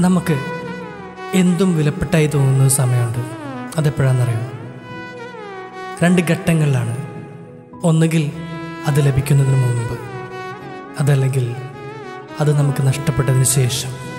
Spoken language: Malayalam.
നമുക്ക് എന്തും വിലപ്പെട്ടായി തോന്നുന്ന സമയമുണ്ട്. അതെപ്പോഴാണെന്നറിയോ? രണ്ട് ഘട്ടങ്ങളിലാണ് ഒന്നുകിൽ അത് ലഭിക്കുന്നതിന് മുമ്പ് അതല്ലെങ്കിൽ അത് നമുക്ക് നഷ്ടപ്പെട്ടതിന് ശേഷം.